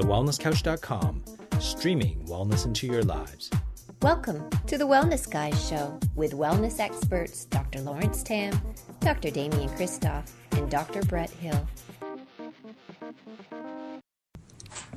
TheWellnessCouch.com, streaming wellness into your lives. Welcome to the Wellness Guys Show with wellness experts Dr. Lawrence Tam, Dr. Damian Kristof, and Dr. Brett Hill.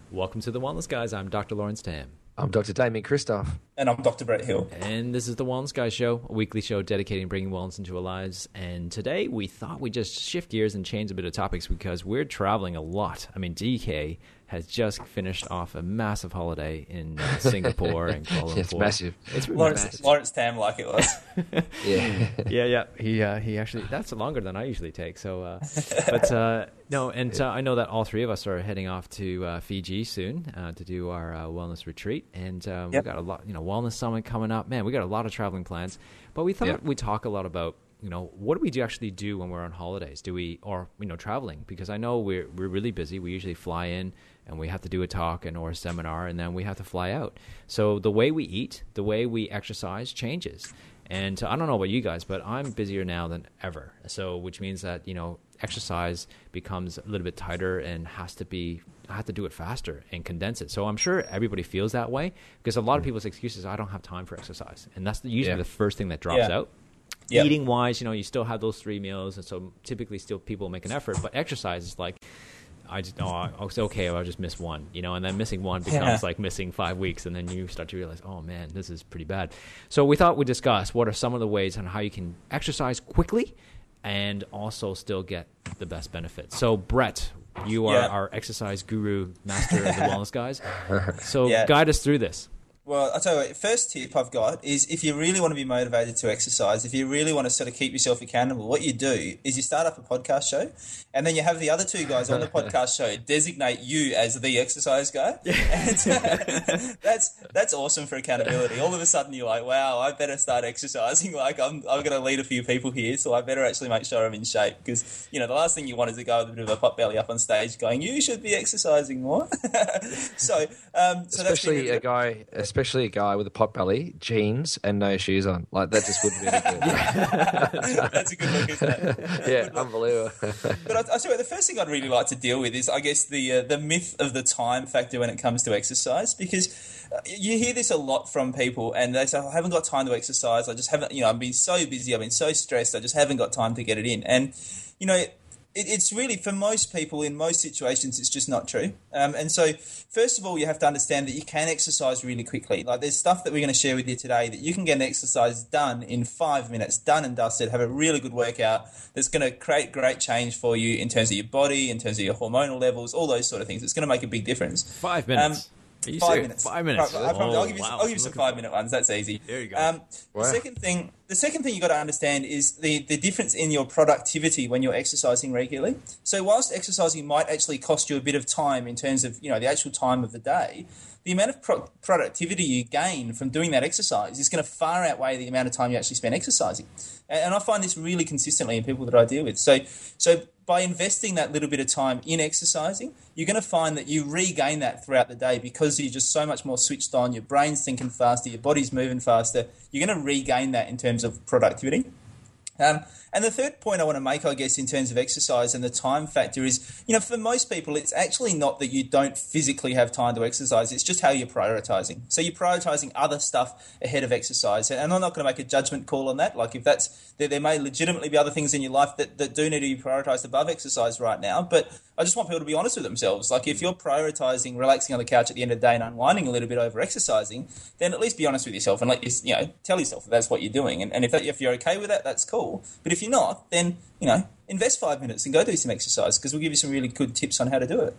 Welcome to the Wellness Guys. I'm Dr. Lawrence Tam. I'm Dr. Damien Kristof. And I'm Dr. Brett Hill. And this is the Wellness Guys Show, a weekly show dedicating bringing wellness into our lives. And today we thought we'd just shift gears and change a bit of topics because we're traveling a lot. I mean, DK has just finished off a massive holiday in uh, Singapore and Kuala Lumpur. it's massive. It's Lawrence, massive. Lawrence Tam, like it was. Yeah. yeah, yeah. He uh, he actually that's longer than I usually take. So, uh, but uh, no, and uh, I know that all three of us are heading off to uh, Fiji soon uh, to do our uh, wellness retreat, and um, Yep. we got a lot, you know, wellness summit coming up. Man, we got a lot of traveling plans. But we thought Yep. we'd talk a lot about you know what do we do actually do when we're on holidays? Do we or you know traveling? Because I know we're we're really busy. We usually fly in and we have to do a talk and or a seminar, and then we have to fly out. So the way we eat, the way we exercise changes. And I don't know about you guys, but I'm busier now than ever. So, which means that you know, exercise becomes a little bit tighter and has to be. I have to do it faster and condense it. So I'm sure everybody feels that way because a lot of mm. people's excuses I don't have time for exercise, and that's usually Yeah. the first thing that drops Yeah. out. Eating wise, you know, you still have those three meals, and so typically still people make an effort. But exercise is like, I just oh, I- it's okay. I'll just miss one, you know, and then missing one becomes Yeah. like missing five weeks, and then you start to realize, oh man, this is pretty bad. So we thought we'd discuss what are some of the ways on how you can exercise quickly and also still get the best benefits. So Brett, you are Yeah. our exercise guru, master of the wellness guys. So Yeah. guide us through this. Well, I'll tell you what, first tip I've got is if you really want to be motivated to exercise, if you really want to sort of keep yourself accountable, what you do is you start up a podcast show and then you have the other two guys on the podcast show designate you as the exercise guy. And that's that's awesome for accountability. All of a sudden you're like, wow, I better start exercising. Like I'm, I'm going to lead a few people here, so I better actually make sure I'm in shape because, you know, the last thing you want is to go with a bit of a pot belly up on stage going, you should be exercising more. so, um, so that's especially a guy, especially a guy with a pot belly, jeans, and no shoes on. Like that just wouldn't be any good. That's a good look, isn't it? yeah, unbelievable. But I, I tell you the first thing I'd really like to deal with is, I guess, the uh, the myth of the time factor when it comes to exercise, because uh, you hear this a lot from people, and they say, "I haven't got time to exercise. I just haven't, you know, I've been so busy, I've been so stressed, I just haven't got time to get it in." And you know. It, it's really for most people in most situations it's just not true. Um, and so first of all you have to understand that you can exercise really quickly. Like there's stuff that we're going to share with you today that you can get an exercise done in five minutes done and dusted have a really good workout that's going to create great change for you in terms of your body in terms of your hormonal levels all those sort of things. It's going to make a big difference. Five minutes. Are you five serious? minutes. Five minutes. Right, I promise- Oh, I'll give you, wow. I'll give you some five minute ones. That's easy. There you go. Um, Wow. The second thing, the second thing you got to understand is the the difference in your productivity when you're exercising regularly. So whilst exercising might actually cost you a bit of time in terms of you know the actual time of the day, the amount of pro- productivity you gain from doing that exercise is going to far outweigh the amount of time you actually spend exercising. And, I find this really consistently in people that I deal with. So so by investing that little bit of time in exercising, you're going to find that you regain that throughout the day because you're just so much more switched on. Your brain's thinking faster, your body's moving faster. You're going to regain that in terms of productivity. Um, and the third point I want to make, I guess, in terms of exercise and the time factor is, you know, for most people, it's actually not that you don't physically have time to exercise. It's just how you're prioritizing. So you're prioritizing other stuff ahead of exercise. And I'm not going to make a judgment call on that. Like if that's, there, there may legitimately be other things in your life that, that do need to be prioritized above exercise right now. But I just want people to be honest with themselves. Like if you're prioritizing relaxing on the couch at the end of the day and unwinding a little bit over exercising, then at least be honest with yourself and let you, you know, tell yourself that that's what you're doing. And, and if, that, if you're okay with that, that's cool. But if you're not, then, you know, invest five minutes and go do some exercise because we'll give you some really good tips on how to do it.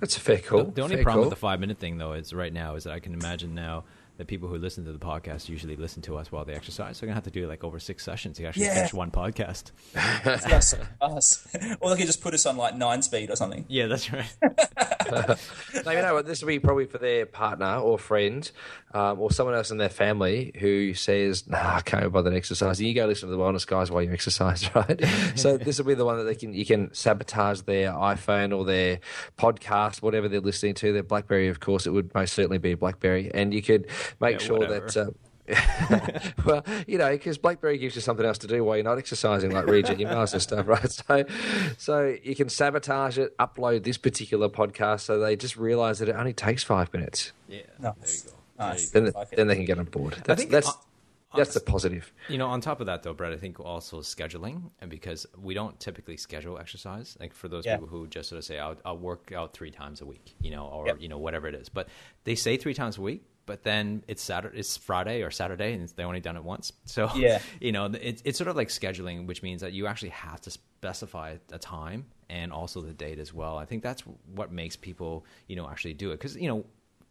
That's a fair call. The, the only fair problem call. with the five minute thing, though, is right now is that I can imagine now that people who listen to the podcast usually listen to us while they exercise. So I'm gonna have to do like over six sessions to actually Yeah. finish one podcast. It's us, us. Or they could just put us on like nine speed or something. Yeah, that's right. No, you know what? This will be probably for their partner or friend um, or someone else in their family who says, "Nah, I can't be bothered exercising." You go listen to the wellness guys while you exercise, right? so this will be the one that they can you can sabotage their iPhone or their podcast, whatever they're listening to. Their BlackBerry, of course, it would most certainly be a BlackBerry, and you could make Yeah, sure whatever. that. Uh, well, you know, because BlackBerry gives you something else to do while you're not exercising, like read your emails and stuff, right? So, so you can sabotage it, upload this particular podcast, so they just realise that it only takes five minutes. Yeah, Nice. there you go. Nice. Then, Like then they can get on board. That's think that's on- that's the positive. You know, on top of that, though, Brett, I think also scheduling, and because we don't typically schedule exercise, like for those Yeah. people who just sort of say, I'll, I'll work out three times a week, you know, or, Yep. you know, whatever it is. But they say three times a week, but then it's Saturday, it's Friday or Saturday, and they only done it once. So, Yeah. you know, it's, it's sort of like scheduling, which means that you actually have to specify a time and also the date as well. I think that's what makes people, you know, actually do it. Because, you know,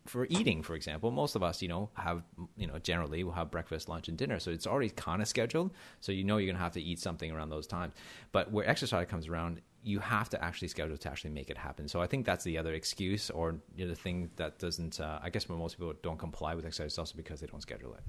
for eating, for example, most of us, you know, have, you know, generally we'll have breakfast, lunch, and dinner. So it's already kind of scheduled. So you know you're going to have to eat something around those times. But where exercise comes around, you have to actually schedule to actually make it happen. So I think that's the other excuse or you know, the thing that doesn't, uh, I guess, most people don't comply with exercise, also because they don't schedule it.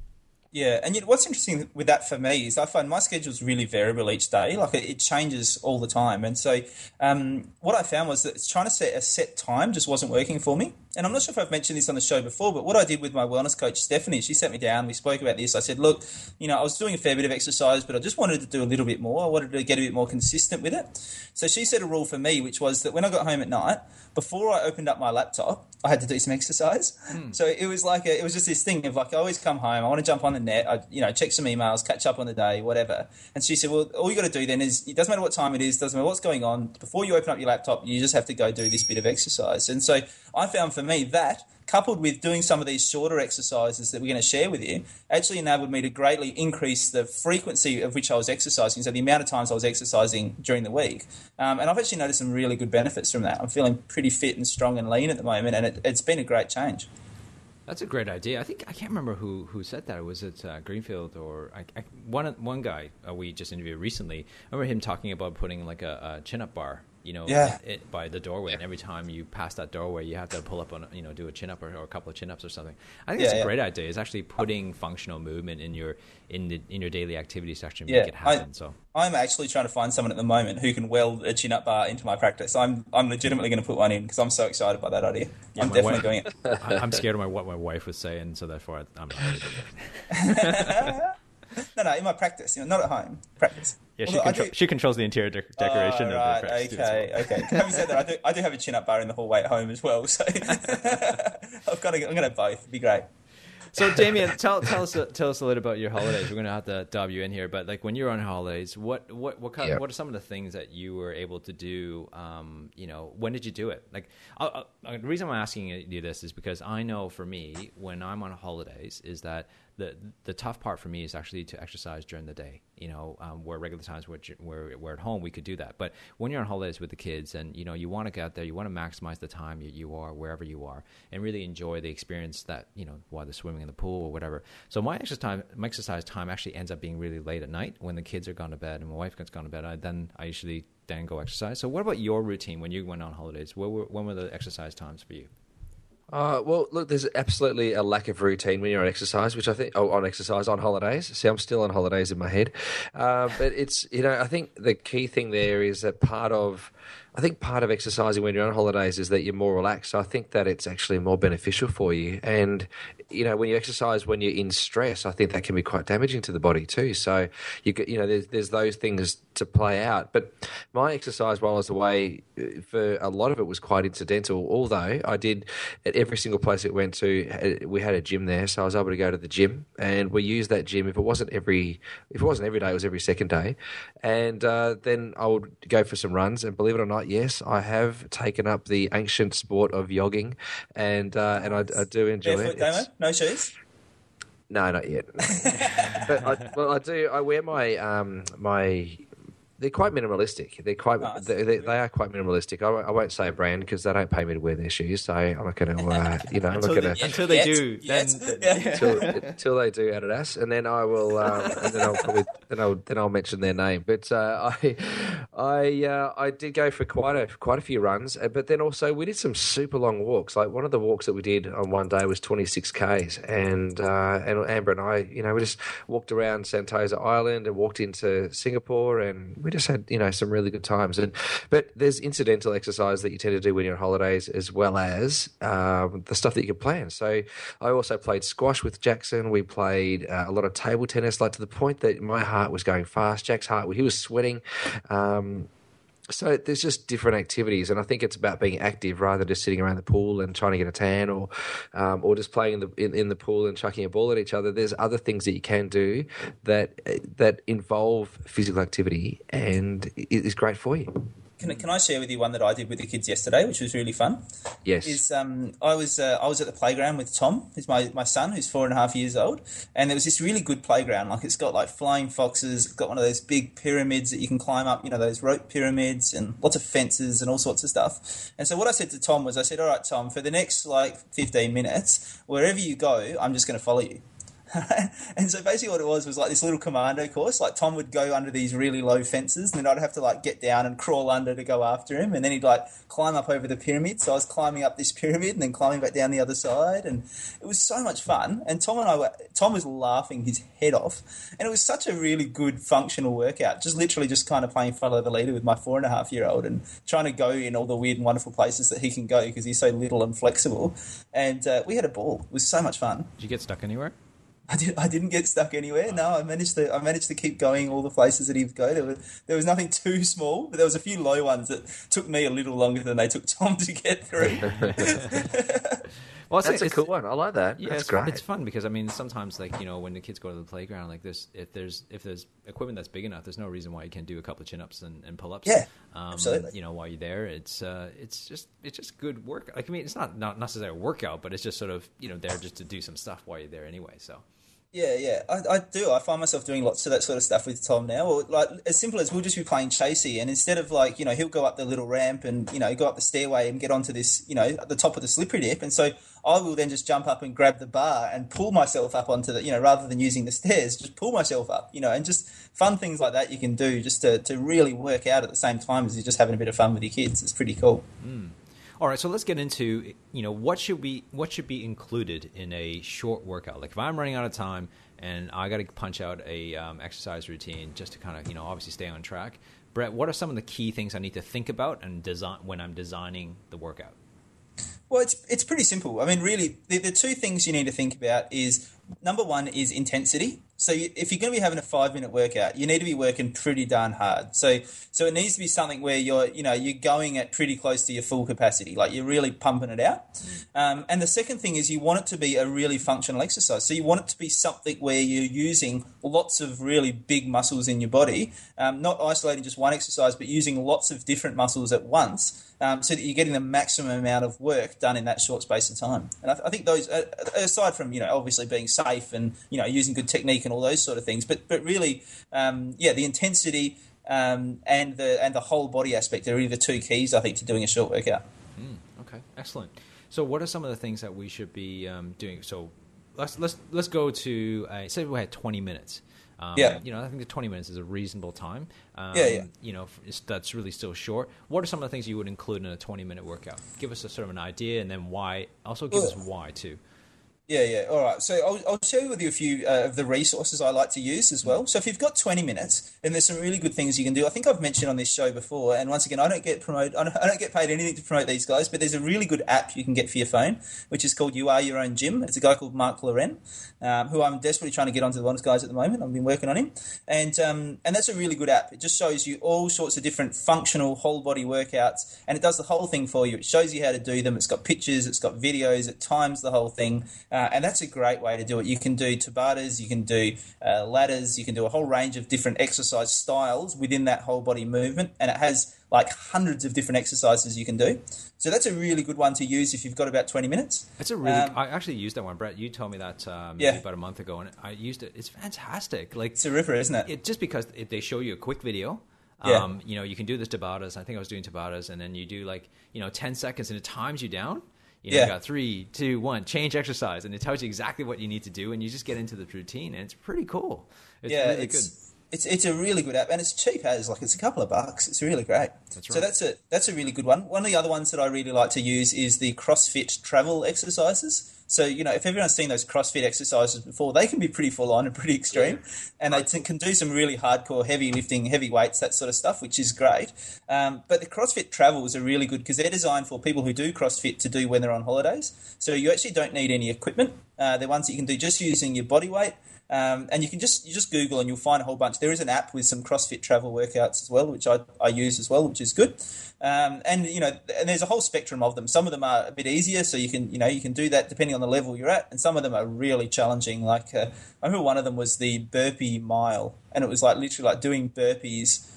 Yeah, and yet what's interesting with that for me is I find my schedule's really variable each day. Like it, it changes all the time, and so um, what I found was that trying to set a set time just wasn't working for me. And I'm not sure if I've mentioned this on the show before, but what I did with my wellness coach Stephanie, she sat me down. We spoke about this. I said, "Look, you know, I was doing a fair bit of exercise, but I just wanted to do a little bit more. I wanted to get a bit more consistent with it." So she set a rule for me, which was that when I got home at night, before I opened up my laptop, I had to do some exercise. So it was like a, it was just this thing of like I always come home, I want to jump on the net, I you know check some emails, catch up on the day, whatever. And she said, well, all you got to do then is it doesn't matter what time it is, doesn't matter what's going on. Before you open up your laptop, you just have to go do this bit of exercise. And so I found for me that coupled with doing some of these shorter exercises that we're going to share with you, actually enabled me to greatly increase the frequency of which I was exercising. So the amount of times I was exercising during the week. Um, and I've actually noticed some really good benefits from that. I'm feeling pretty fit and strong and lean at the moment, and it, it's been a great change. That's a great idea. I think I can't remember who, who said that. Was it uh, Greenfield or I, I, one one guy uh, we just interviewed recently? I remember him talking about putting like a, a chin up bar, you know, Yeah. it, by the doorway, and every time you pass that doorway, you have to pull up on, you know, do a chin up or, or a couple of chin ups or something. I think Yeah, that's a yeah. great idea. It's actually putting functional movement in your in the in your daily activities to actually Yeah, make it happen. I- so I'm actually trying to find someone at the moment who can weld a chin up bar into my practice. I'm I'm legitimately going to put one in because I'm so excited by that idea. I'm definitely wife- doing it. I'm scared of my, what my wife was saying, so therefore I, I'm not. Really doing it. No, no, in my practice, you know, not at home. Practice. Yeah, she, Although control, do- she controls the interior de- decoration Oh, of the right, practice too, so- okay, okay. Having said that, I do, I do have a chin up bar in the hallway at home as well, so I've got to, I'm going to have both. It'd be great. So, Damien, tell tell us tell us a little about your holidays. We're going to have to dub you in here, but like when you're on holidays, what what what kind Yeah. what are some of the things that you were able to do? Um, you know, when did you do it? Like, i i the reason I'm asking you this is because I know for me, when I'm on holidays, is that the the tough part for me is actually to exercise during the day. You know, um, where regular times where where we're at home, we could do that. But when you're on holidays with the kids, and you know, you want to get out there, you want to maximize the time you, you are wherever you are, and really enjoy the experience that you know, whether swimming in the pool or whatever. So my exercise time, my exercise time actually ends up being really late at night when the kids are gone to bed and my wife gets gone to bed. I, then I usually then go exercise. So what about your routine when you went on holidays? What were, when were the exercise times for you? Uh, well, look, there's absolutely a lack of routine when you're on exercise, which I think, oh, on exercise, on holidays. See, I'm still on holidays in my head. Uh, but it's, you know, I think the key thing there is that part of, I think part of exercising when you're on holidays is that you're more relaxed. So I think that it's actually more beneficial for you. And, you know, when you exercise when you're in stress, I think that can be quite damaging to the body too. So, you, you know, there's, there's those things to play out. But my exercise while I was away, uh, for a lot of it was quite incidental, although I did every single place it went to, uh, we had a gym there. So I was able to go to the gym and we used that gym. If it wasn't every, if it wasn't every day, it was every second day. And uh, then I would go for some runs. And believe it or not, yes, I have taken up the ancient sport of jogging, and uh, and I, I do enjoy Barefoot, it. No shoes? no, not yet. but I, well, I do. I wear my um my. They're quite minimalistic. They're quite. Oh, they, they, they are quite minimalistic. I, won't- I won't say a brand because they don't pay me to wear their shoes, so I'm not going to. Uh, you know, I'm not Until going to Until they Yet, do, yet. then- Yeah. until, until they do Adidas, and then I will, um, and then I'll probably, then I'll then I'll mention their name. But uh, I I uh, I did go for quite a quite a few runs, uh, but then also we did some super long walks. Like one of the walks that we did on one day was 26 k's, and uh, and Amber and I, you know, we just walked around Sentosa Island and walked into Singapore, and we just had you know some really good times. And but there's incidental exercise that you tend to do when you're on holidays, as well as um, the stuff that you can plan. So I also played squash with Jackson. We played uh, a lot of table tennis, like to the point that my heart was going fast. Jack's heart, he was sweating. Um, so there's just different activities, and I think it's about being active rather than just sitting around the pool and trying to get a tan, or um, or just playing in the in, in, the pool and chucking a ball at each other. There's other things that you can do that that involve physical activity and is great for you. Can, can I share with you one that I did with the kids yesterday, which was really fun? Yes. Is um, I was uh, I was at the playground with Tom, who's my, my son, who's four and a half years old, and there was this really good playground. Like it's got like flying foxes, it's got one of those big pyramids that you can climb up, you know, those rope pyramids, and lots of fences and all sorts of stuff. And so what I said to Tom was, I said, all right, Tom, for the next like fifteen minutes, wherever you go, I'm just going to follow you. and so basically what it was was like this little commando course. Like Tom would go under these really low fences and then I'd have to like get down and crawl under to go after him. And then he'd like climb up over the pyramid. So I was climbing up this pyramid and then climbing back down the other side. And it was so much fun. And Tom and I were, Tom was laughing his head off. And it was such a really good functional workout. Just literally just kind of playing follow the leader with my four and a half year old and trying to go in all the weird and wonderful places that he can go because he's so little and flexible. And uh, we had a ball. It was so much fun. Did you get stuck anywhere? I, did, I didn't get stuck anywhere. No, I managed to I managed to keep going all the places that he'd go. There was there was nothing too small, but there was a few low ones that took me a little longer than they took Tom to get through. well, that's a cool one. I like that. Yeah, that's it's, great. It's fun because I mean, sometimes like you know when the kids go to the playground, like this, if there's if there's equipment that's big enough, there's no reason why you can't do a couple of chin ups and, and pull ups. Yeah, um, absolutely. You know, while you're there, it's uh, it's just it's just good work. Like I mean, it's not not necessarily a workout, but it's just sort of you know there just to do some stuff while you're there anyway. So. Yeah, yeah, I, I, do. I find myself doing lots of that sort of stuff with Tom now. Or like as simple as we'll just be playing chasey, and instead of like you know he'll go up the little ramp and you know go up the stairway and get onto this you know the top of the slippery dip, and so I will then just jump up and grab the bar and pull myself up onto the you know rather than using the stairs, just pull myself up, you know, and just fun things like that you can do just to to really work out at the same time as you're just having a bit of fun with your kids. It's pretty cool. Mm. All right, so let's get into you know what should be what should be included in a short workout. Like if I'm running out of time and I got to punch out a um, exercise routine just to kind of you know obviously stay on track. Brett, what are some of the key things I need to think about and design when I'm designing the workout? Well, it's it's pretty simple. I mean, really, the, the two things you need to think about is number one is intensity. So you, if you're going to be having a five minute workout, you need to be working pretty darn hard. So so it needs to be something where you're you know you're going at pretty close to your full capacity, like you're really pumping it out. Mm. Um, and the second thing is you want it to be a really functional exercise. So you want it to be something where you're using lots of really big muscles in your body, um, not isolating just one exercise, but using lots of different muscles at once um, so that you're getting the maximum amount of work done in that short space of time. And I, th- I think those, uh, aside from you know obviously being safe and you know using good technique and all those sort of things, but but really, um, yeah, the intensity um, and the and the whole body aspect are really the two keys I think to doing a short workout. Mm, okay, excellent. So, what are some of the things that we should be um, doing? So, let's let's let's go to uh, say we had 20 minutes. Um, yeah. You know, I think the 20 minutes is a reasonable time. Um, yeah, yeah. You know, that's really still short. What are some of the things you would include in a 20 minute workout? Give us a sort of an idea and then why. Also, give us why too. Yeah, yeah. All right. So I'll, I'll share with you a few uh, of the resources I like to use as well. So if you've got 20 minutes, then there's some really good things you can do. I think I've mentioned on this show before, and once again, I don't get promote, I don't, I don't get paid anything to promote these guys, but there's a really good app you can get for your phone, which is called You Are Your Own Gym. It's a guy called Mark Lauren, um, who I'm desperately trying to get onto the Wellness Guys at the moment. I've been working on him, and um, and that's a really good app. It just shows you all sorts of different functional whole body workouts, and it does the whole thing for you. It shows you how to do them. It's got pictures, it's got videos, it times the whole thing, uh, and that's a great way to do it. You can do Tabatas, you can do uh, ladders, you can do a whole range of different exercise styles within that whole body movement, and it has like hundreds of different exercises you can do. So that's a really good one to use if you've got about 20 minutes. It's a really. Um, I actually used that one, Brett. You told me that um, yeah. about a month ago, and I used it. It's fantastic. Like it's a river, isn't it? it just because it, they show you a quick video. Yeah. Um, you know, you can do this Tabatas. I think I was doing Tabatas, and then you do like you know 10 seconds, and it times you down. You know, yeah. you got three, two, one, change exercise, and it tells you exactly what you need to do, and you just get into the routine, and it's pretty cool. It's yeah, really it's, good It's it's a really good app and it's cheap as like it's a couple of bucks. It's really great. That's right. So that's a that's a really good one. One of the other ones that I really like to use is the CrossFit travel exercises. So you know, if everyone's seen those CrossFit exercises before, they can be pretty full on and pretty extreme, and they t- can do some really hardcore heavy lifting, heavy weights, that sort of stuff, which is great. Um, but the CrossFit travels are really good because they're designed for people who do CrossFit to do when they're on holidays. So you actually don't need any equipment. Uh, they're ones that you can do just using your body weight. Um, and you can just you just Google and you'll find a whole bunch. There is an app with some CrossFit travel workouts as well, which I, I use as well, which is good. Um, and you know, and there's a whole spectrum of them. Some of them are a bit easier, so you can you know you can do that depending on the level you're at, and some of them are really challenging. Like uh, I remember one of them was the burpee mile, and it was like literally like doing burpees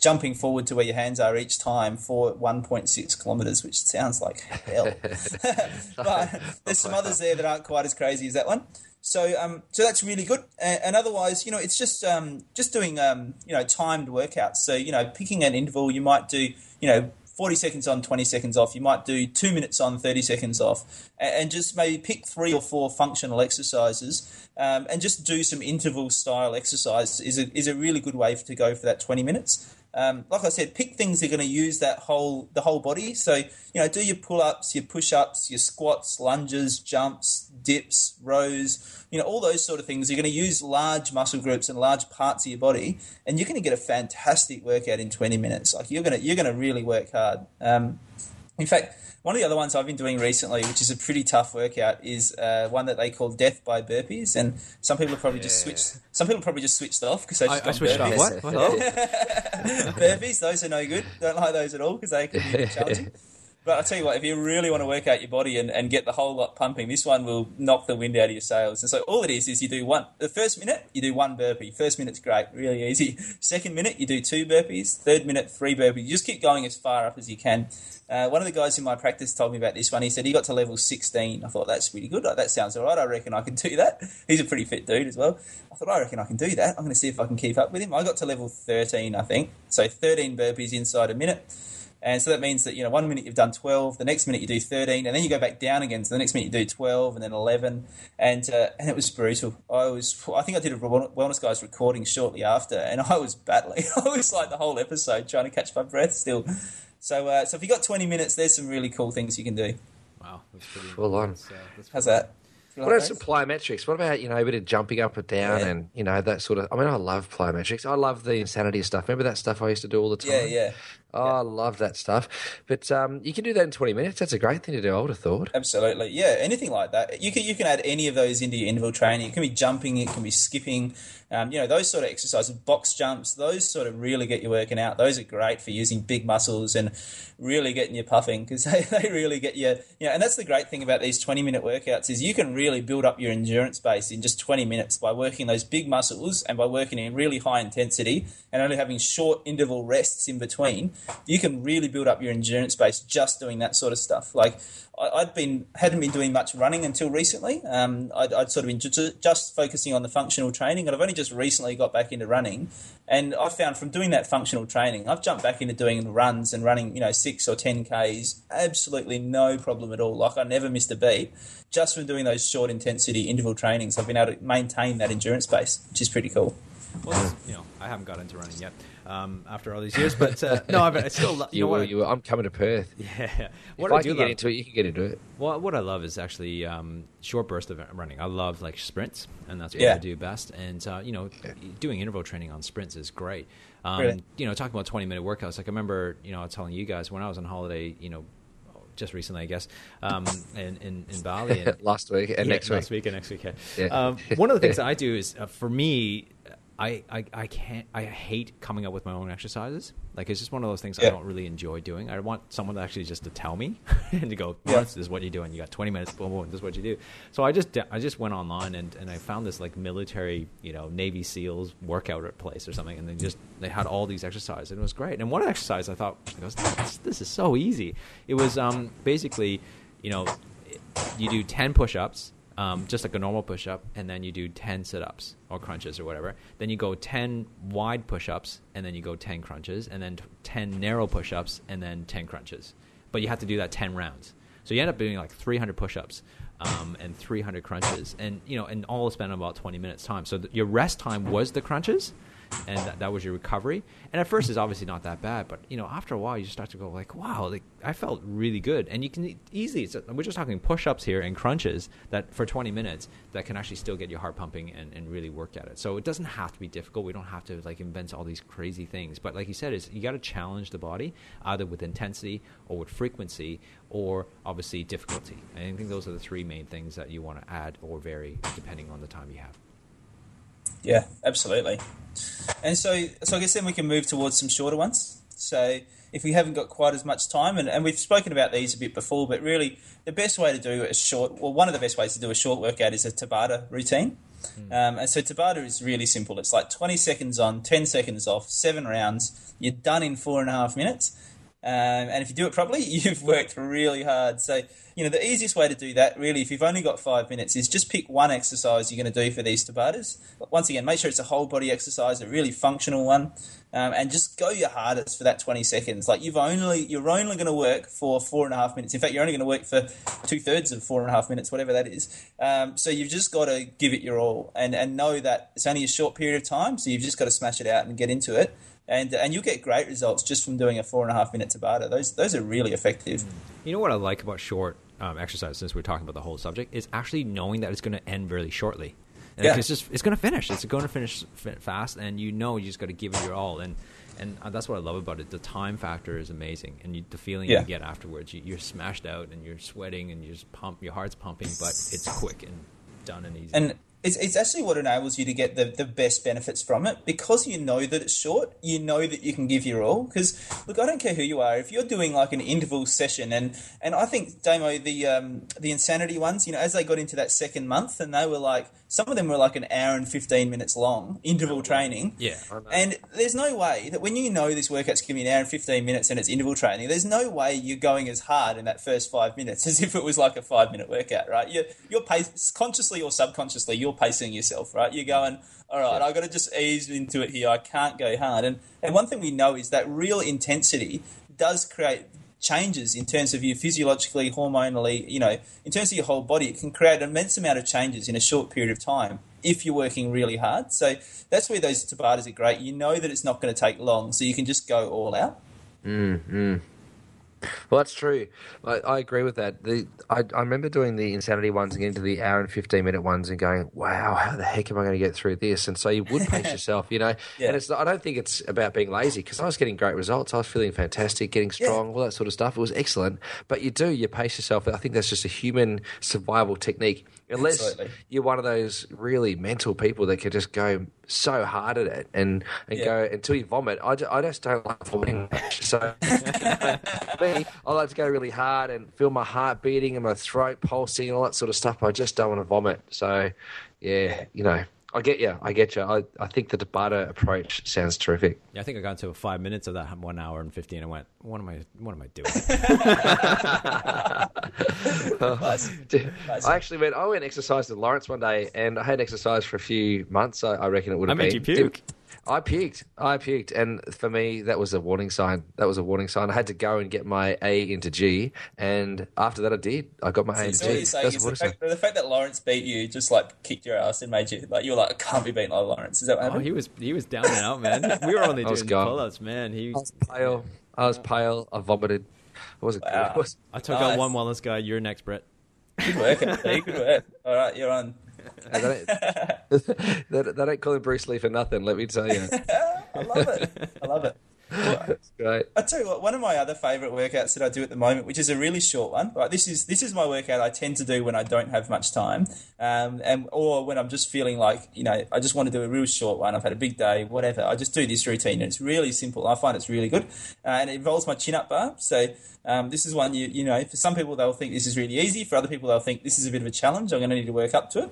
jumping forward to where your hands are each time for 1.6 kilometers, which sounds like hell. but there's some others there that aren't quite as crazy as that one. So, um, so that's really good. And, and otherwise, you know, it's just um, just doing um, you know timed workouts. So, you know, picking an interval, you might do you know 40 seconds on, 20 seconds off. You might do two minutes on, 30 seconds off, and, and just maybe pick three or four functional exercises, um, and just do some interval style exercise is a, is a really good way to go for that 20 minutes. Um, like I said, pick things that are going to use that whole the whole body. So you know, do your pull ups, your push ups, your squats, lunges, jumps, dips, rows. You know, all those sort of things. You're going to use large muscle groups and large parts of your body, and you're going to get a fantastic workout in 20 minutes. Like you're going to you're going to really work hard. Um, in fact, one of the other ones I've been doing recently, which is a pretty tough workout, is uh, one that they call death by burpees. And some people have probably just Yeah. switched. Some people probably just switched off because they I, just I gone switched off. burpees. What? What? burpees, those are no good. Don't like those at all because they can be challenging. But I'll tell you what, if you really want to work out your body and, and get the whole lot pumping, this one will knock the wind out of your sails. And so all it is is you do one, the first minute, you do one burpee. First minute's great, really easy. Second minute, you do two burpees. Third minute, three burpees. You just keep going as far up as you can. Uh, one of the guys in my practice told me about this one. He said he got to level 16. I thought, that's pretty good. That sounds all right. I reckon I can do that. He's a pretty fit dude as well. I thought, I reckon I can do that. I'm going to see if I can keep up with him. I got to level 13, I think. So 13 burpees inside a minute. And so that means that, you know, one minute you've done 12, the next minute you do 13, and then you go back down again. So the next minute you do 12 and then 11. And, uh, and it was brutal. I was, I think I did a Wellness Guys recording shortly after, and I was battling. I was like the whole episode trying to catch my breath still. So, uh, so if you got 20 minutes, there's some really cool things you can do. Wow, that's pretty. Full on. That's, uh, that's How's that? You What like about some those? plyometrics? What about you know a bit of jumping up and down Yeah. and you know that sort of? I mean, I love plyometrics. I love the insanity stuff. Remember that stuff I used to do all the time? Yeah, yeah. Oh, I love that stuff. But um, you can do that in twenty minutes. That's a great thing to do. I would have thought. Absolutely, yeah. Anything like that, you can you can add any of those into your interval training. It can be jumping, it can be skipping, um, you know, those sort of exercises, box jumps. Those sort of really get you working out. Those are great for using big muscles and really getting you puffing because they, they really get you. You know, and that's the great thing about these twenty minute workouts is you can really build up your endurance base in just twenty minutes by working those big muscles and by working in really high intensity and only having short interval rests in between. You can really build up your endurance base just doing that sort of stuff. Like I, I'd been hadn't been doing much running until recently. Um, I'd, I'd sort of been ju- just focusing on the functional training, and I've only just recently got back into running. And I found from doing that functional training, I've jumped back into doing runs and running, you know, six or ten k's, absolutely no problem at all. Like I never missed a beat. Just from doing those short intensity interval trainings, I've been able to maintain that endurance base, which is pretty cool. Well, you know, I haven't got into running yet um, after all these years, but uh, no, I, I still, lo- you, You, know will. You will. I'm coming to Perth. yeah, what if I, I do can get love, into it, you can get into it. well, what I love is actually um, short burst of running. I love like sprints, and that's what Yeah. I do best. And uh, you know, doing interval training on sprints is great. Um, Really? You know, talking about twenty minute workouts. Like I remember, you know, I was telling you guys when I was on holiday, you know. Just recently, I guess, um, in, in in Bali, and Last week and Yeah, next week. next week and next week. Yeah. Yeah. Um, one of the things that I do is, uh, for me, I, I I can't. I hate coming up with my own exercises. Like it's just one of those things I don't really enjoy doing. I want someone to actually just to tell me and to go, Yeah. This is what you're doing. You got 20 minutes. Boom, boom. This is what you do." So I just I just went online and, and I found this like military, you know, Navy SEALs workout place or something, and they just they had all these exercises and it was great. And one exercise I thought, I goes, this, this is so easy. It was um basically, you know, you do 10 push-ups um, just like a normal push-up and then you do 10 sit-ups or crunches or whatever. Then you go 10 wide push-ups and then you go 10 crunches and then 10 narrow push-ups and then 10 crunches. But you have to do that 10 rounds. So you end up doing like 300 push-ups um, and 300 crunches. And you know and all spent about 20 minutes time. So th- your rest time was the crunches and that, that was your recovery. And at first, it's obviously not that bad, but you know, after a while, you start to go like, wow, like I felt really good. And you can easily, it's, we're just talking push-ups here and crunches that for 20 minutes that can actually still get your heart pumping and, and really work at it. So it doesn't have to be difficult. We don't have to like invent all these crazy things. But like you said, is you got to challenge the body either with intensity or with frequency or obviously difficulty. And I think those are the three main things that you want to add or vary depending on the time you have. Yeah, absolutely. And so, so I guess then we can move towards some shorter ones. So if we haven't got quite as much time, and, and we've spoken about these a bit before, but really the best way to do a short, well, one of the best ways to do a short workout is a Tabata routine. Um, and so Tabata is really simple. It's like 20 seconds on, 10 seconds off, seven rounds. You're done in four and a half minutes. Um, and if you do it properly, you've worked really hard. So, you know, the easiest way to do that, really, if you've only got five minutes, is just pick one exercise you're going to do for these Tabatas. Once again, make sure it's a whole body exercise, a really functional one, um, and just go your hardest for that 20 seconds. Like you've only you're only going to work for four and a half minutes. In fact, you're only going to work for two thirds of four and a half minutes, whatever that is. Um, so you've just got to give it your all, and and know that it's only a short period of time. So you've just got to smash it out and get into it and and you'll get great results just from doing a four and a half minute Tabata. Those those are really effective. You know what I like about short um, exercise, since we're talking about the whole subject, is actually knowing that it's going to end really shortly. And Yeah. it's just it's going to finish. It's going to finish fast, and you know you just got to give it your all. And and uh, that's what I love about it. The time factor is amazing, and you, the feeling Yeah. you get afterwards. You, you're smashed out, and you're sweating, and you're just pump. Your heart's pumping, but it's quick and done and easy. And it's, it's actually what enables you to get the, the best benefits from it because you know that it's short. You know that you can give your all. Because look, I don't care who you are. If you're doing like an interval session, and and I think Damo the um, the insanity ones, you know, as they got into that second month, and they were like some of them were like an hour and fifteen minutes long interval training. yeah, And there's no way that when you know this workout's giving you an hour and 15 minutes and it's interval training, there's no way you're going as hard in that first five minutes as if it was like a five minute workout, right? You're, you're consciously or subconsciously, you're pacing yourself, right? You're going, all right, I've got to just ease into it here. I can't go hard. And, and one thing we know is that real intensity does create changes in terms of you physiologically, hormonally, you know, in terms of your whole body. It can create an immense amount of changes in a short period of time if you're working really hard. So that's where those Tabatas are great. You know that it's not going to take long, so you can just go all out. Mm-hmm. Well, that's true. I, I agree with that. The I, I remember doing the insanity ones and getting to the hour and fifteen minute ones and going, "Wow, how the heck am I going to get through this?" And so you would pace yourself, you know. Yeah. And it's I don't think it's about being lazy because I was getting great results. I was feeling fantastic, getting strong, all that sort of stuff. It was excellent. But you do you pace yourself. I think that's just a human survival technique. Unless Absolutely. you're one of those really mental people that can just go so hard at it and, and Yeah. go until you vomit. I, ju- I just don't like vomiting. So me, I like to go really hard and feel my heart beating and my throat pulsing and all that sort of stuff. I just don't want to vomit. So, yeah, you know, I get you. I get you. I, I think the Tabata approach sounds terrific. yeah. I think I got into five minutes of that one hour and fifteen. and went, what am I? What am I doing? Nice. Nice. I actually went. I went exercise with Lawrence one day, and I hadn't exercised for a few months. I, I reckon it would I have made been. you puke. I puked. I puked, and for me, that was a warning sign. That was a warning sign. I had to go and get my A into G, and after that, I did. I got my A into So G. you're saying That's the fact, the fact that Lawrence beat you just like kicked your ass and made you like you were like I can't be beaten by Lawrence. Is that what oh, happened? Oh, he was he was down and out, man. We were only I was doing gone. pull-ups, man. He, I was pale. I was pale. I vomited. I wasn't good. Wow. I was- I took Nice. out one wellness guy. You're next, Brett. Good work, Good work. All right, you're on. they, don't, call him Bruce Lee for nothing. Let me tell you. I love it. I love it. It's great. I tell you what, one of my other favourite workouts that I do at the moment, which is a really short one. Right, this is this is my workout I tend to do when I don't have much time, um, and or when I'm just feeling like you know I just want to do a real short one. I've had a big day, whatever. I just do this routine, and it's really simple. I find it's really good, uh, and it involves my chin up bar. So um, this is one you you know for some people they'll think this is really easy. For other people they'll think this is a bit of a challenge. I'm going to need to work up to it.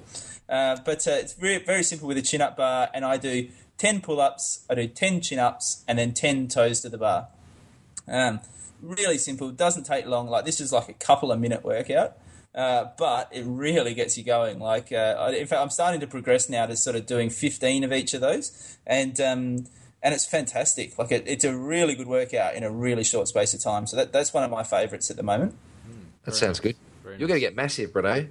Uh, but uh, it's very very simple with a chin up bar, and I do. 10 pull ups, I do 10 chin ups, and then 10 toes to the bar. Um, really simple, doesn't take long. Like this is like a couple of minute workout, uh, but it really gets you going. Like uh, I- in fact, I'm starting to progress now to sort of doing 15 of each of those, and um, and it's fantastic. Like it, it's a really good workout in a really short space of time. So that, that's one of my favourites at the moment. That sounds good. Very You're going to get massive, Breno.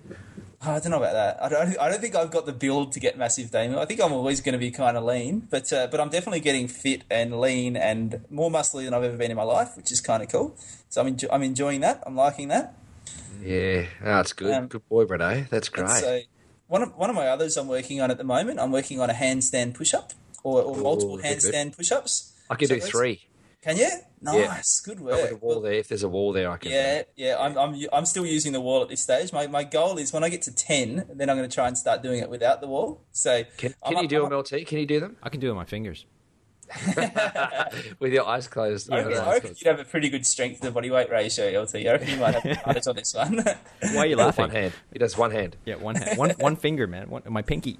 I don't know about that. I don't. I don't think I've got the build to get massive, Damien. I think I'm always going to be kind of lean, but uh, but I'm definitely getting fit and lean and more muscly than I've ever been in my life, which is kind of cool. So I'm enjo- I'm enjoying that. I'm liking that. Yeah, that's good. Um, good boy, Breno. That's great. So one of one of my others I'm working on at the moment. I'm working on a handstand push up or, or multiple good, good. handstand push ups. I can do three. Can you? Nice, good I've got work. the wall there. If there's a wall there, I can. Yeah, uh, yeah. I'm, I'm, I'm still using the wall at this stage. My, my goal is when I get to ten, then I'm going to try and start doing it without the wall. So Can, I'm can you do I'm them, up- LT? Can you do them I can do it with my fingers. with your eyes closed? I Yeah, reckon, right. I reckon you'd have a pretty good strength to body weight ratio, LT. I reckon you might have the advantage on this one. Why are you laughing? One hand. He does one hand. Yeah, one hand, one one finger, man. One, my pinky.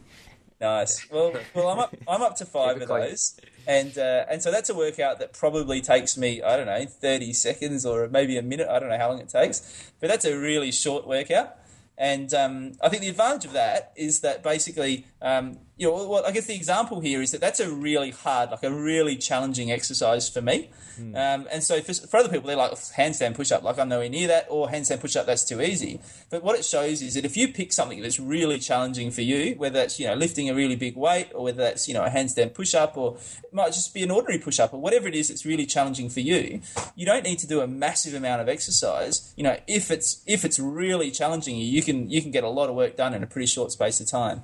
Nice. Well, well, I'm up. I'm up to five of those, and uh, and so that's a workout that probably takes me I don't know thirty seconds or maybe a minute. I don't know how long it takes, but that's a really short workout. And um, I think the advantage of that is that basically, um, you know, well, I guess the example here is that that's a really hard, like a really challenging exercise for me. Um, and so for, for other people, they're like handstand push up, like I'm nowhere near that, or handstand push up, that's too easy. But what it shows is that if you pick something that's really challenging for you, whether that's you know lifting a really big weight, or whether that's you know a handstand push up, or it might just be an ordinary push up, or whatever it is that's really challenging for you, you don't need to do a massive amount of exercise. You know, if it's if it's really challenging you, you can you can get a lot of work done in a pretty short space of time.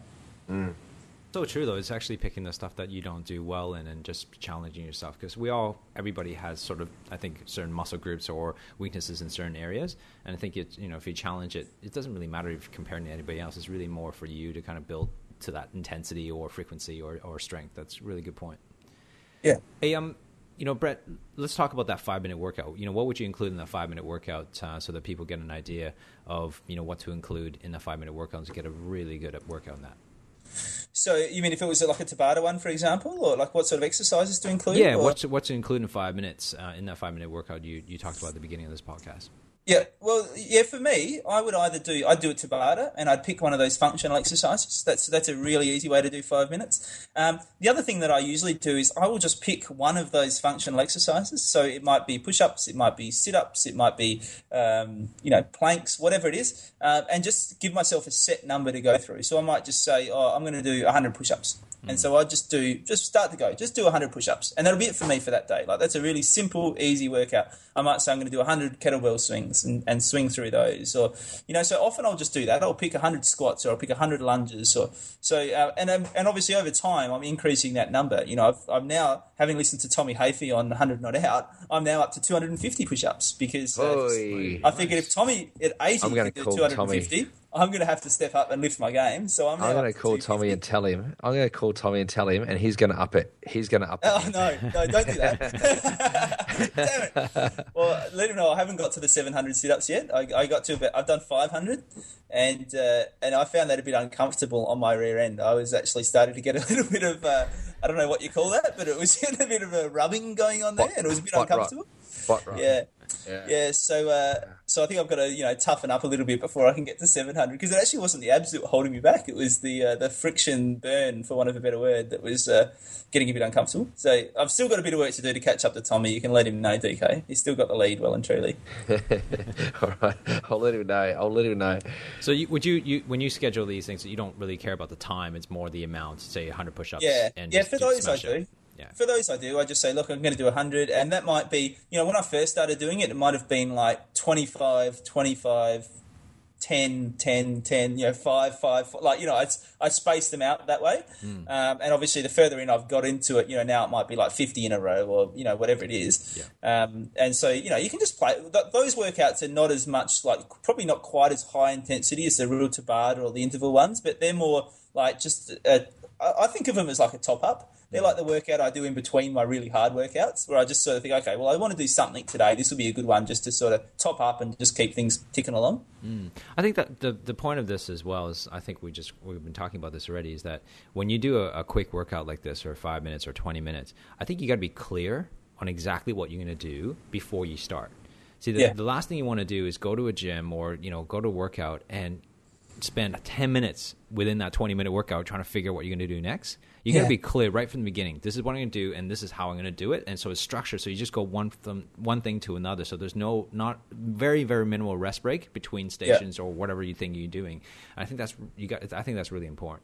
So true though. It's actually picking the stuff that you don't do well in and just challenging yourself because we all, everybody has sort of, I think, certain muscle groups or weaknesses in certain areas, and I think it, you know, if you challenge it, it doesn't really matter if you're comparing to anybody else. It's really more for you to kind of build to that intensity or frequency or, or strength. That's a really good point. Yeah. Hey, um, you know, Brett, let's talk about that five minute workout. You know, what would you include in that five minute workout uh, so that people get an idea of you know what to include in the five minute workout to get a really good workout in that? So you mean if it was like a Tabata one, for example, or like what sort of exercises to include? Yeah, or- what's what's included in five minutes uh, in that five minute workout you, you talked about at the beginning of this podcast? Yeah, well, yeah. For me, I would either do I'd do a Tabata, and I'd pick one of those functional exercises. That's that's a really easy way to do five minutes. Um, the other thing that I usually do is I will just pick one of those functional exercises. So it might be push-ups, it might be sit-ups, it might be um, you know planks, whatever it is, uh, and just give myself a set number to go through. So I might just say, oh, I'm going to do 100 push-ups. And so I just do, just start to go, just do 100 push-ups, and that'll be it for me for that day. Like that's a really simple, easy workout. I might say I'm going to do 100 kettlebell swings and, and swing through those, or you know. So often I'll just do that. I'll pick 100 squats, or I'll pick 100 lunges, or so. Uh, and um, and obviously over time I'm increasing that number. You know, I've, I'm now having listened to Tommy Hafey on 100 Not Out. I'm now up to 250 push-ups because uh, Oi. I figured if Tommy at 80 I'm gonna could do call 250, I'm going to have to step up and lift my game. So I'm, I'm going to call 250. Tommy and tell him. I'm going to call Tommy and tell him, and he's going to up it. He's going to up it. Oh no, no, don't do that. Damn it. Well, let him know I haven't got to the 700 sit-ups yet. I, I got to about, I've done 500, and uh, and I found that a bit uncomfortable on my rear end. I was actually starting to get a little bit of uh, I don't know what you call that, but it was a bit of a rubbing going on there, Bot- and it was a bit uncomfortable. Spot right. Yeah. Yeah. Yeah, so uh, so I think I've got to you know toughen up a little bit before I can get to 700 because it actually wasn't the abs that were holding me back. It was the uh, the friction burn, for want of a better word, that was uh, getting a bit uncomfortable. So I've still got a bit of work to do to catch up to Tommy. You can let him know, DK. He's still got the lead, well and truly. All right. I'll let him know. I'll let him know. So you, would you, you when you schedule these things, you don't really care about the time. It's more the amount. Say 100 push-ups. Yeah, and yeah. just- For just those I smash it. Yeah. For those I do, I just say, look, I'm going to do 100, and that might be, you know, when I first started doing it, it might have been like 25, 25, 10, 10, 10, you know, 5, 5, like, you know, I, I spaced them out that way. Hmm. Um, and obviously, the further in I've got into it, you know, now it might be like 50 in a row or, you know, whatever it is. Um, and so, you know, you can just play. Th- those workouts are not as much, like, probably not quite as high intensity as the real Tabata or the interval ones, but they're more like just, a, I think of them as like a top up. They're like the workout I do in between my really hard workouts, where I just sort of think, okay, well, I want to do something today. This will be a good one just to sort of top up and just keep things ticking along. Mm. I think that the the point of this as well is I think we just we've been talking about this already is that when you do a, a quick workout like this or five minutes or twenty minutes, I think you got to be clear on exactly what you're going to do before you start. See, the, Yeah. the last thing you want to do is go to a gym or you know go to a workout and spend 10 minutes within that 20 minute workout trying to figure out what you're going to do next. You got to be clear right from the beginning. This is what I'm going to do, and this is how I'm going to do it. And so it's structured. So you just go one from one thing to another. So there's no not very very minimal rest break between stations or whatever you think you're doing. I think that's you got. I think that's really important.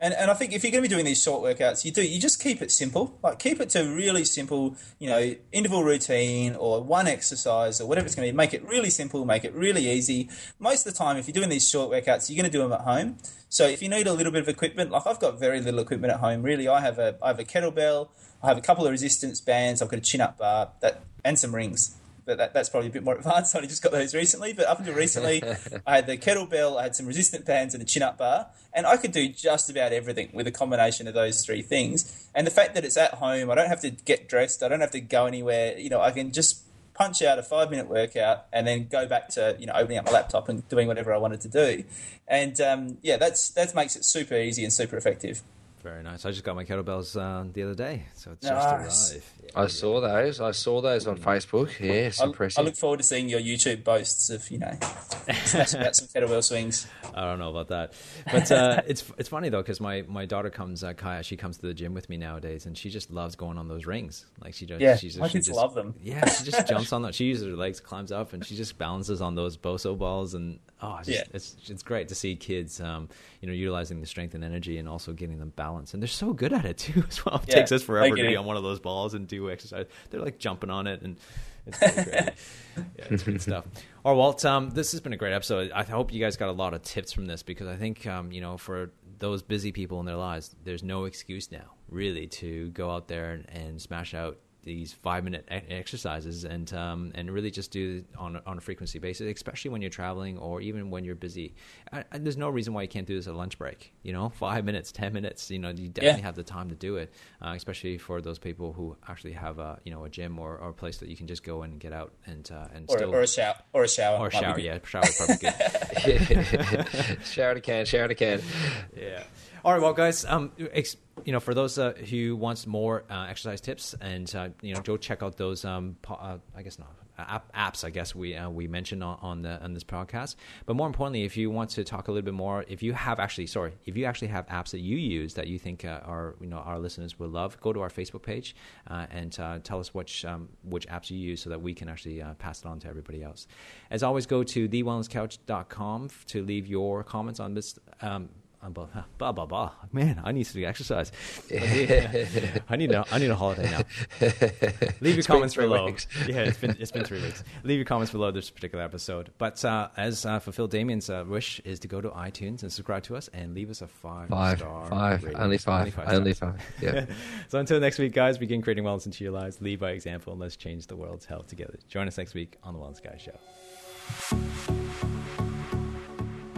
And, and I think if you're going to be doing these short workouts, you do you just keep it simple. Like keep it to really simple, you know, interval routine or one exercise or whatever it's going to be. Make it really simple, make it really easy. Most of the time, if you're doing these short workouts, you're going to do them at home. So if you need a little bit of equipment, like I've got very little equipment at home. Really, I have a I have a kettlebell, I have a couple of resistance bands, I've got a chin up bar, that and some rings. But that, that's probably a bit more advanced. I only just got those recently. But up until recently, I had the kettlebell, I had some resistant bands, and a chin up bar. And I could do just about everything with a combination of those three things. And the fact that it's at home, I don't have to get dressed, I don't have to go anywhere. You know, I can just punch out a five minute workout and then go back to you know opening up my laptop and doing whatever I wanted to do. And um, yeah, that's that makes it super easy and super effective. Very nice. I just got my kettlebells uh, the other day, so it's just Nice. arrived. Yeah, I saw those. I saw those on Facebook. Yeah, it's I, impressive. I look forward to seeing your YouTube boasts of you know smashing out some kettlebell swings. I don't know about that, but uh, it's it's funny though because my, my daughter comes uh, Kaya she comes to the gym with me nowadays and she just loves going on those rings like she just Yeah, she's my she kids just, love them. yeah she just jumps on them she uses her legs climbs up and she just balances on those Bosu balls and oh it's, just, Yeah. it's it's great to see kids um, you know utilizing the strength and energy and also getting them balance and they're so good at it too as well it Yeah, takes us forever to be it. on one of those balls and do exercise they're like jumping on it and it's pretty crazy. yeah, it's good stuff. All right, Walt, um, this has been a great episode. I hope you guys got a lot of tips from this because I think, um, you know, for those busy people in their lives, there's no excuse now, really, to go out there and, and smash out these five minute e- exercises and um, and really just do it on a, on a frequency basis, especially when you're traveling or even when you're busy. I, I, there's no reason why you can't do this at lunch break. You know, five minutes, ten minutes. You know, you definitely Yeah. have the time to do it, uh, especially for those people who actually have a you know a gym or, or a place that you can just go in and get out and uh, and Or, still or a shower. Or a shower. or shower. Yeah, shower is probably good. shower it a can, shower it a can. yeah. All right, well, guys, um, ex- you know, for those uh, who wants more uh, exercise tips, and uh, you know, go check out those. Um, po- uh, I guess not app- apps. I guess we uh, we mentioned on, on the on this podcast. But more importantly, if you want to talk a little bit more, if you have actually, sorry, if you actually have apps that you use that you think uh, our you know our listeners will love, go to our Facebook page uh, and uh, tell us which um, which apps you use so that we can actually uh, pass it on to everybody else. As always, go to thewellnesscouch.com to leave your comments on this. Um, blah, blah blah blah. Man, I need to do exercise. I need a, I need a holiday now. Leave your comments below. weeks. Yeah, it's been it's been three weeks. Leave your comments below this particular episode. But uh, as uh, fulfill Damian's uh, wish is to go to iTunes and subscribe to us and leave us a five Five, star five, rating. only five, stars. only five. Yeah. so until next week, guys, begin creating wellness into your lives. Lead by example, and let's change the world's health together. Join us next week on the Wellness Guy Show.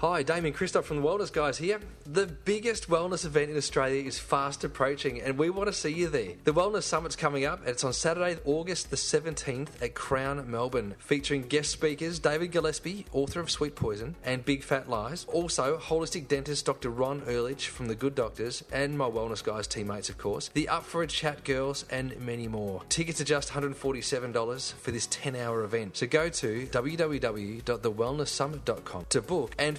Hi, Damian Kristof from the Wellness Guys here. The biggest wellness event in Australia is fast approaching, and we want to see you there. The Wellness Summit's coming up, and it's on Saturday, August the 17th at Crown, Melbourne, featuring guest speakers David Gillespie, author of Sweet Poison and Big Fat Lies, also holistic dentist Dr. Ron Ehrlich from The Good Doctors, and my Wellness Guys teammates, of course, the Up for a Chat girls, and many more. Tickets are just $147 for this 10 hour event. So go to www.thewellnesssummit.com to book and